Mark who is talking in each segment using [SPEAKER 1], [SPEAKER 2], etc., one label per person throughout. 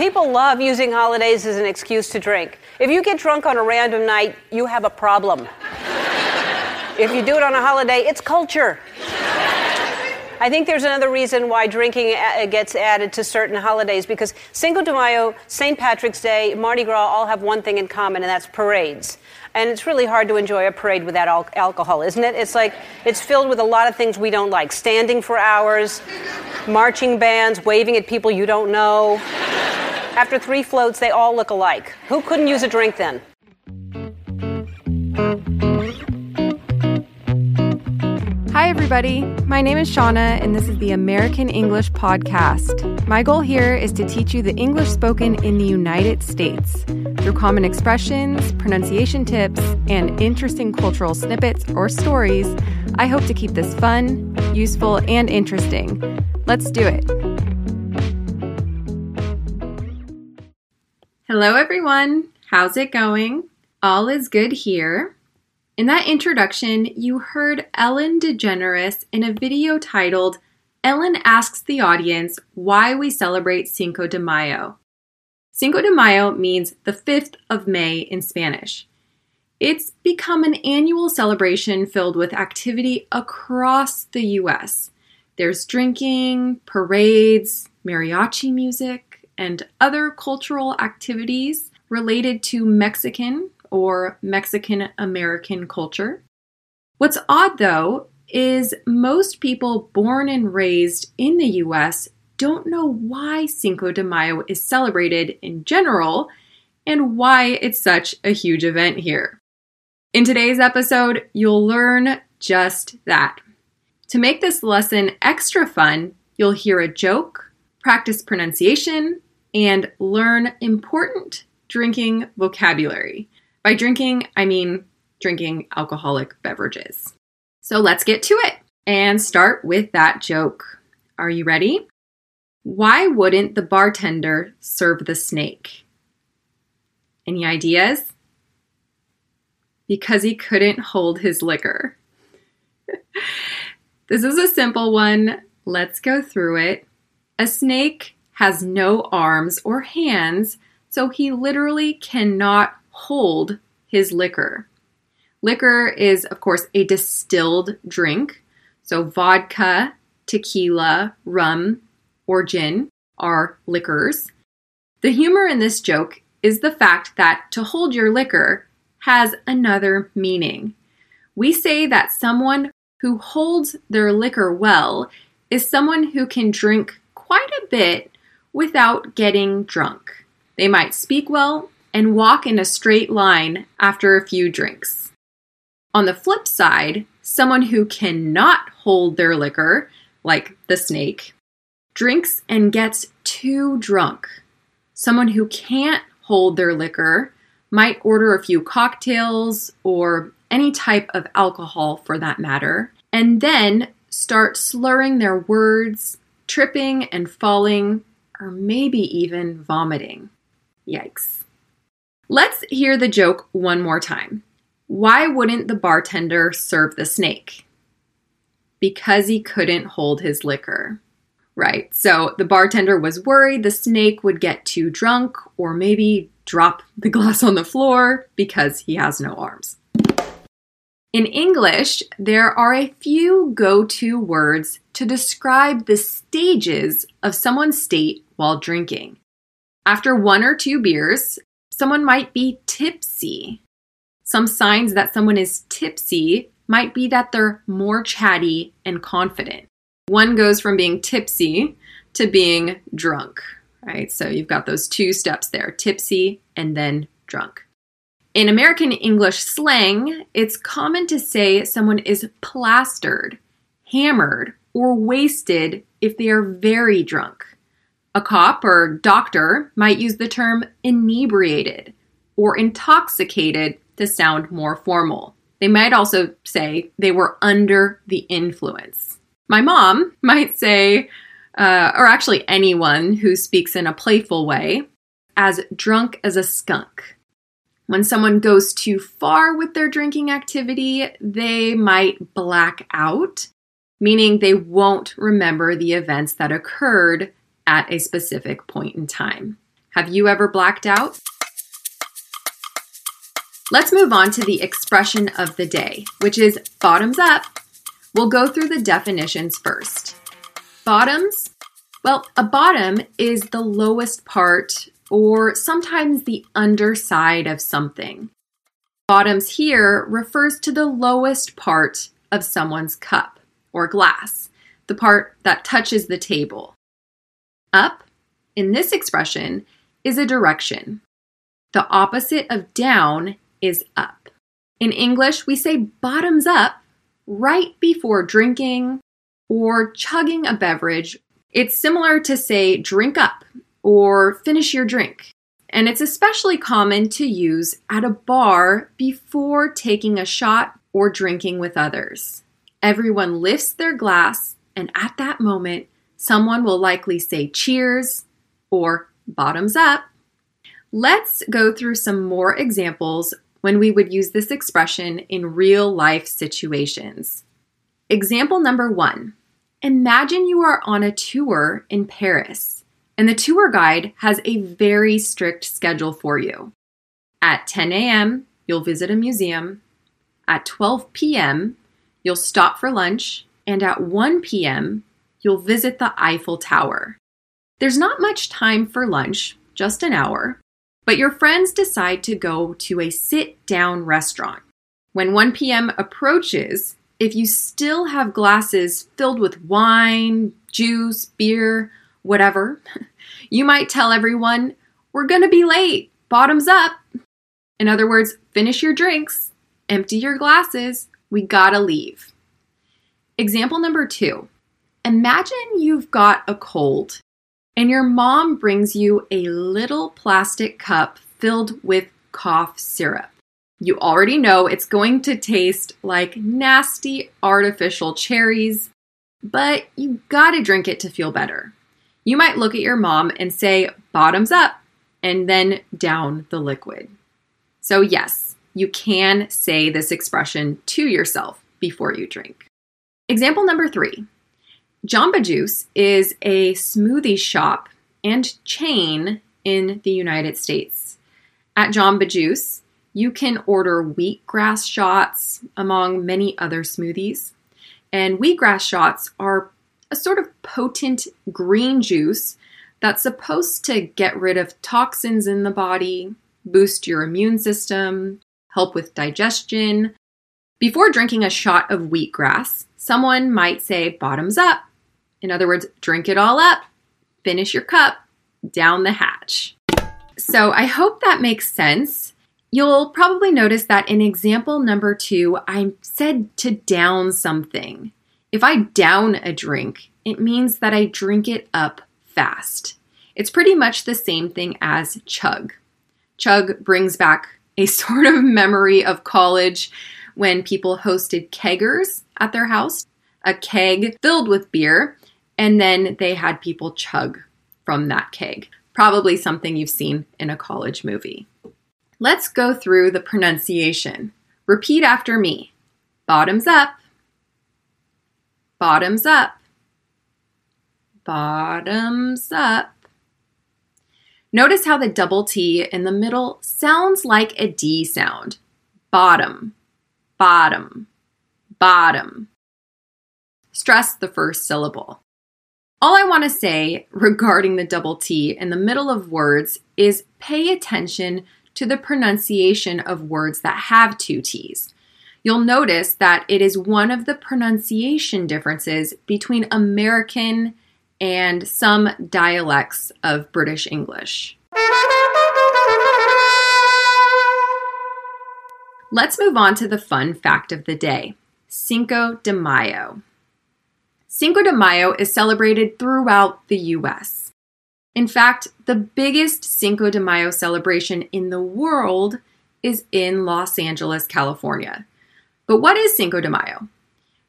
[SPEAKER 1] People love using holidays as an excuse to drink. If you get drunk on a random night, you have a problem. if you do it on a holiday, it's culture. I think there's another reason why drinking uh, uh, gets added to certain holidays because Cinco de Mayo, St. Patrick's Day, Mardi Gras all have one thing in common, and that's parades. And it's really hard to enjoy a parade without al- alcohol, isn't it? It's like it's filled with a lot of things we don't like standing for hours, marching bands, waving at people you don't know. After three floats, they all look alike. Who couldn't use a drink then?
[SPEAKER 2] Hi, everybody. My name is Shana, and this is the American English Podcast. My goal here is to teach you the English spoken in the United States through common expressions, pronunciation tips, and interesting cultural snippets or stories. I hope to keep this fun, useful, and interesting. Let's do it. Hello, everyone. How's it going? All is good here. In that introduction, you heard Ellen DeGeneres in a video titled Ellen Asks the Audience Why We Celebrate Cinco de Mayo. Cinco de Mayo means the 5th of May in Spanish. It's become an annual celebration filled with activity across the US. There's drinking, parades, mariachi music, and other cultural activities related to Mexican or Mexican American culture. What's odd though is most people born and raised in the US don't know why Cinco de Mayo is celebrated in general and why it's such a huge event here. In today's episode, you'll learn just that. To make this lesson extra fun, you'll hear a joke, practice pronunciation, and learn important drinking vocabulary. By drinking, I mean drinking alcoholic beverages. So let's get to it and start with that joke. Are you ready? Why wouldn't the bartender serve the snake? Any ideas? Because he couldn't hold his liquor. this is a simple one. Let's go through it. A snake has no arms or hands, so he literally cannot hold his liquor. Liquor is, of course, a distilled drink. So, vodka, tequila, rum, or gin are liquors. The humor in this joke is the fact that to hold your liquor has another meaning. We say that someone who holds their liquor well is someone who can drink quite a bit without getting drunk. They might speak well and walk in a straight line after a few drinks. On the flip side, someone who cannot hold their liquor, like the snake, drinks and gets too drunk. Someone who can't hold their liquor might order a few cocktails or any type of alcohol for that matter, and then start slurring their words, tripping and falling, or maybe even vomiting. Yikes. Let's hear the joke one more time. Why wouldn't the bartender serve the snake? Because he couldn't hold his liquor. Right, so the bartender was worried the snake would get too drunk or maybe drop the glass on the floor because he has no arms. In English, there are a few go to words to describe the stages of someone's state while drinking. After one or two beers, someone might be tipsy. Some signs that someone is tipsy might be that they're more chatty and confident. One goes from being tipsy to being drunk, right? So you've got those two steps there tipsy and then drunk. In American English slang, it's common to say someone is plastered, hammered, or wasted if they are very drunk. A cop or doctor might use the term inebriated or intoxicated to sound more formal. They might also say they were under the influence. My mom might say, uh, or actually anyone who speaks in a playful way, as drunk as a skunk. When someone goes too far with their drinking activity, they might black out, meaning they won't remember the events that occurred at a specific point in time. Have you ever blacked out? Let's move on to the expression of the day, which is bottoms up. We'll go through the definitions first. Bottoms, well, a bottom is the lowest part or sometimes the underside of something. Bottoms here refers to the lowest part of someone's cup or glass, the part that touches the table. Up, in this expression, is a direction. The opposite of down is up. In English, we say bottoms up right before drinking or chugging a beverage. It's similar to say drink up or finish your drink. And it's especially common to use at a bar before taking a shot or drinking with others. Everyone lifts their glass, and at that moment, someone will likely say cheers or bottoms up. Let's go through some more examples when we would use this expression in real life situations. Example number one Imagine you are on a tour in Paris, and the tour guide has a very strict schedule for you. At 10 a.m., you'll visit a museum. At 12 p.m., you'll stop for lunch. And at 1 p.m., you'll visit the Eiffel Tower. There's not much time for lunch, just an hour, but your friends decide to go to a sit down restaurant. When 1 p.m. approaches, if you still have glasses filled with wine, juice, beer, whatever, you might tell everyone, We're to be late, bottoms up. In other words, finish your drinks, empty your glasses, we gotta leave. Example number two Imagine you've got a cold and your mom brings you a little plastic cup filled with cough syrup. You already know it's going to taste like nasty artificial cherries, but you gotta drink it to feel better. You might look at your mom and say, bottoms up, and then down the liquid. So, yes, you can say this expression to yourself before you drink. Example number three Jamba Juice is a smoothie shop and chain in the United States. At Jamba Juice, you can order wheatgrass shots among many other smoothies. And wheatgrass shots are a sort of potent green juice that's supposed to get rid of toxins in the body, boost your immune system, help with digestion. Before drinking a shot of wheatgrass, someone might say bottoms up in other words, drink it all up, finish your cup, down the hatch. So I hope that makes sense. You'll probably notice that in example number two, I said to down something. If I down a drink, it means that I drink it up fast. It's pretty much the same thing as chug. Chug brings back a sort of memory of college when people hosted keggers at their house, a keg filled with beer, and then they had people chug from that keg. Probably something you've seen in a college movie. Let's go through the pronunciation. Repeat after me bottoms up, bottoms up, bottoms up. Notice how the double T in the middle sounds like a D sound. Bottom, bottom, bottom. Stress the first syllable. All I want to say regarding the double T in the middle of words is pay attention to the pronunciation of words that have two T's. You'll notice that it is one of the pronunciation differences between American and some dialects of British English. Let's move on to the fun fact of the day Cinco de Mayo. Cinco de Mayo is celebrated throughout the US. In fact, the biggest Cinco de Mayo celebration in the world is in Los Angeles, California. But what is Cinco de Mayo?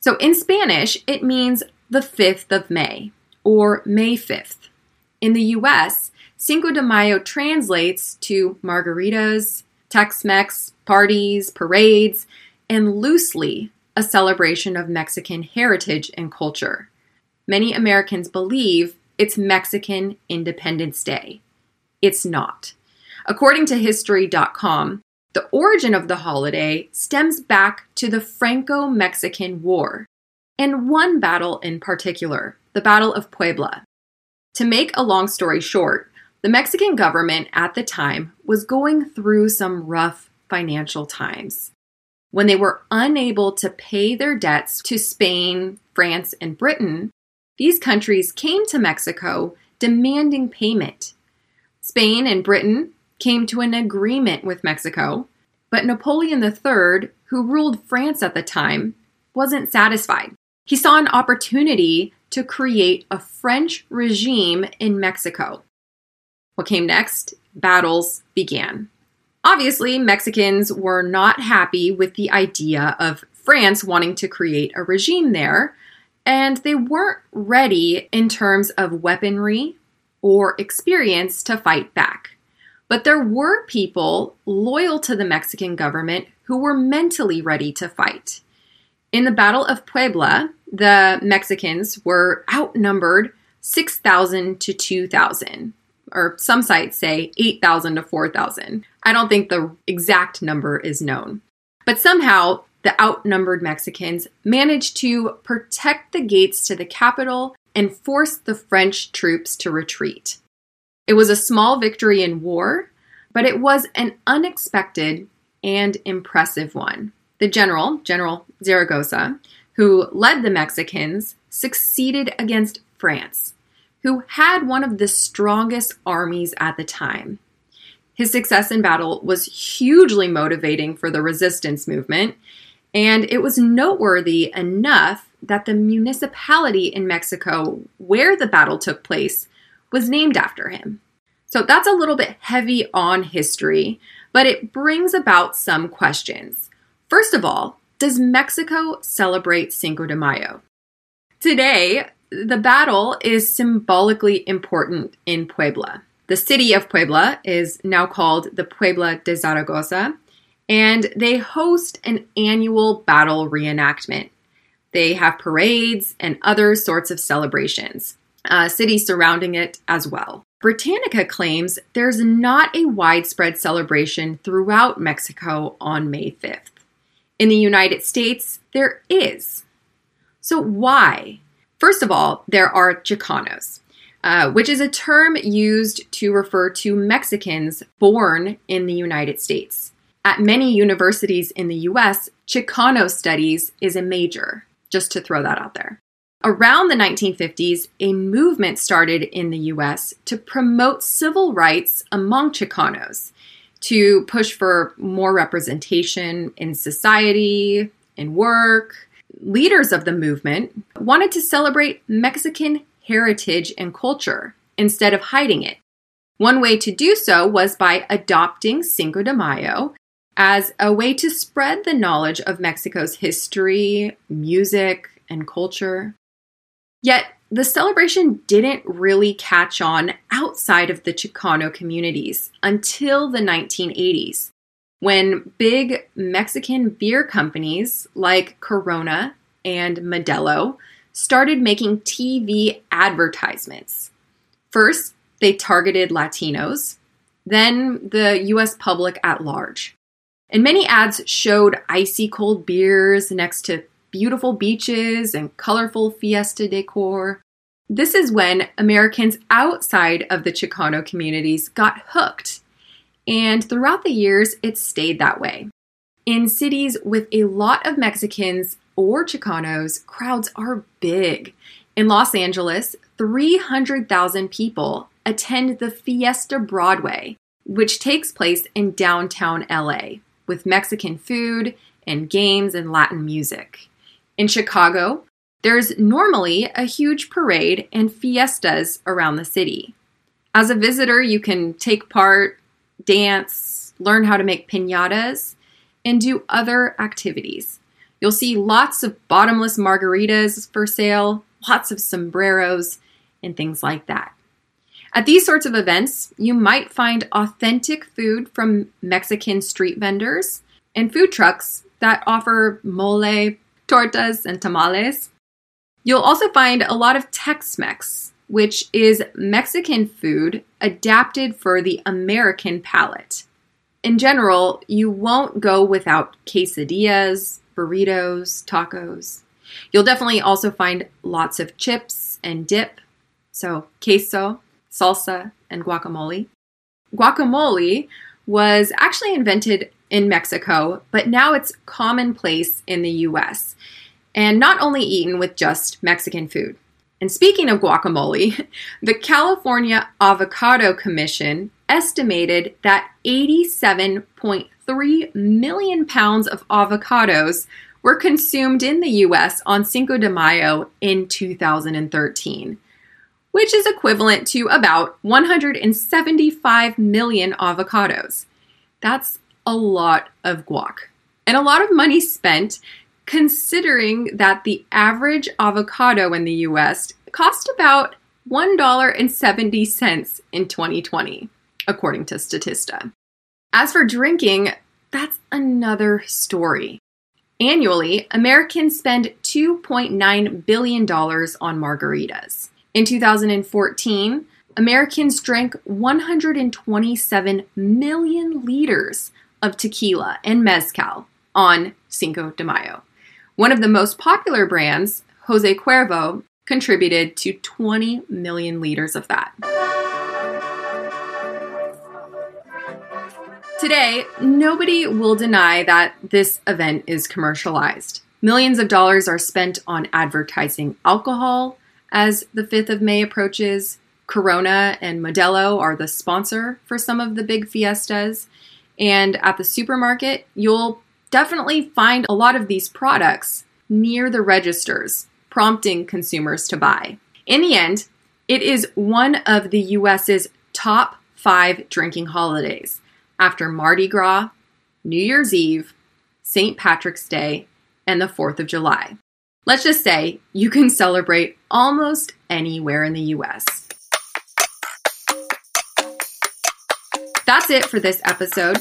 [SPEAKER 2] So in Spanish, it means the 5th of May or May 5th. In the US, Cinco de Mayo translates to margaritas, Tex Mex, parties, parades, and loosely a celebration of Mexican heritage and culture. Many Americans believe it's Mexican Independence Day. it's not. According to History.com, the origin of the holiday stems back to the Franco Mexican War, and one battle in particular, the Battle of Puebla. To make a long story short, the Mexican government at the time was going through some rough financial times. When they were unable to pay their debts to Spain, France, and Britain, these countries came to Mexico demanding payment. Spain and Britain came to an agreement with Mexico, but Napoleon III, who ruled France at the time, wasn't satisfied. He saw an opportunity to create a French regime in Mexico. What came next? Battles began. Obviously, Mexicans were not happy with the idea of France wanting to create a regime there, and they weren't ready in terms of weaponry or experience to fight back. But there were people loyal to the Mexican government who were mentally ready to fight. In the Battle of Puebla, the Mexicans were outnumbered 6,000 to 2,000, or some sites say 8,000 to 4,000. I don't think the exact number is known. But somehow, the outnumbered Mexicans managed to protect the gates to the capital and force the French troops to retreat. It was a small victory in war, but it was an unexpected and impressive one. The general, General Zaragoza, who led the Mexicans, succeeded against France, who had one of the strongest armies at the time. His success in battle was hugely motivating for the resistance movement, and it was noteworthy enough that the municipality in Mexico where the battle took place was named after him. So that's a little bit heavy on history, but it brings about some questions. First of all, does Mexico celebrate Cinco de Mayo? Today, the battle is symbolically important in Puebla. The city of Puebla is now called the Puebla de Zaragoza, and they host an annual battle reenactment. They have parades and other sorts of celebrations, uh, cities surrounding it as well. Britannica claims there's not a widespread celebration throughout Mexico on May 5th. In the United States, there is. So, why? First of all, there are Chicanos, uh, which is a term used to refer to Mexicans born in the United States. At many universities in the US, Chicano studies is a major, just to throw that out there. Around the 1950s, a movement started in the US to promote civil rights among Chicanos, to push for more representation in society, in work. Leaders of the movement wanted to celebrate Mexican heritage and culture instead of hiding it. One way to do so was by adopting Cinco de Mayo as a way to spread the knowledge of Mexico's history, music, and culture. Yet, the celebration didn't really catch on outside of the Chicano communities until the 1980s, when big Mexican beer companies like Corona and Modelo started making TV advertisements. First, they targeted Latinos, then the US public at large. And many ads showed icy cold beers next to beautiful beaches and colorful fiesta decor. This is when Americans outside of the Chicano communities got hooked. And throughout the years, it stayed that way. In cities with a lot of Mexicans or Chicanos, crowds are big. In Los Angeles, 300,000 people attend the Fiesta Broadway, which takes place in downtown LA with Mexican food and games and Latin music. In Chicago, there's normally a huge parade and fiestas around the city. As a visitor, you can take part, dance, learn how to make pinatas, and do other activities. You'll see lots of bottomless margaritas for sale, lots of sombreros, and things like that. At these sorts of events, you might find authentic food from Mexican street vendors and food trucks that offer mole, tortas, and tamales. You'll also find a lot of Tex Mex, which is Mexican food adapted for the American palate. In general, you won't go without quesadillas, burritos, tacos. You'll definitely also find lots of chips and dip, so queso, salsa, and guacamole. Guacamole was actually invented in Mexico, but now it's commonplace in the US, and not only eaten with just Mexican food. And speaking of guacamole, the California Avocado Commission estimated that 87.3 million pounds of avocados were consumed in the US on Cinco de Mayo in 2013, which is equivalent to about 175 million avocados. That's a lot of guac and a lot of money spent considering that the average avocado in the US cost about $1.70 in 2020, according to Statista. As for drinking, that's another story. Annually, Americans spend $2.9 billion on margaritas. In 2014, Americans drank 127 million liters of tequila and mezcal on Cinco de Mayo. One of the most popular brands, Jose Cuervo, contributed to 20 million liters of that. Today, nobody will deny that this event is commercialized. Millions of dollars are spent on advertising alcohol as the 5th of May approaches. Corona and Modelo are the sponsor for some of the big fiestas. And at the supermarket, you'll definitely find a lot of these products near the registers, prompting consumers to buy. In the end, it is one of the US's top five drinking holidays after Mardi Gras, New Year's Eve, St. Patrick's Day, and the 4th of July. Let's just say you can celebrate almost anywhere in the US. That's it for this episode.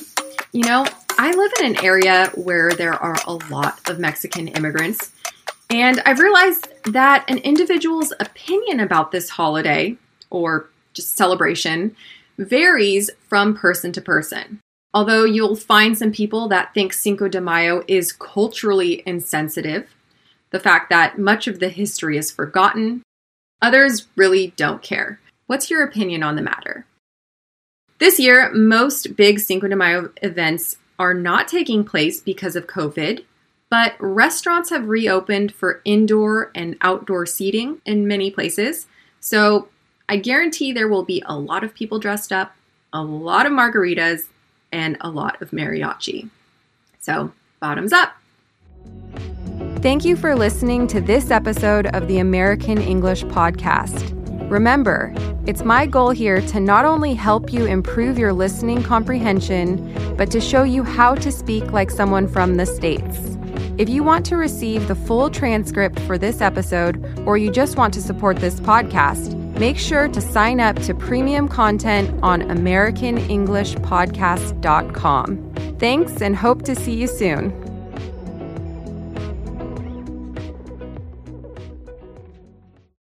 [SPEAKER 2] You know, I live in an area where there are a lot of Mexican immigrants, and I've realized that an individual's opinion about this holiday, or just celebration, varies from person to person. Although you'll find some people that think Cinco de Mayo is culturally insensitive, the fact that much of the history is forgotten, others really don't care. What's your opinion on the matter? This year, most big Cinco de Mayo events are not taking place because of COVID, but restaurants have reopened for indoor and outdoor seating in many places. So I guarantee there will be a lot of people dressed up, a lot of margaritas, and a lot of mariachi. So, bottoms up.
[SPEAKER 3] Thank you for listening to this episode of the American English Podcast. Remember, it's my goal here to not only help you improve your listening comprehension, but to show you how to speak like someone from the States. If you want to receive the full transcript for this episode, or you just want to support this podcast, make sure to sign up to premium content on AmericanEnglishPodcast.com. Thanks and hope to see you soon.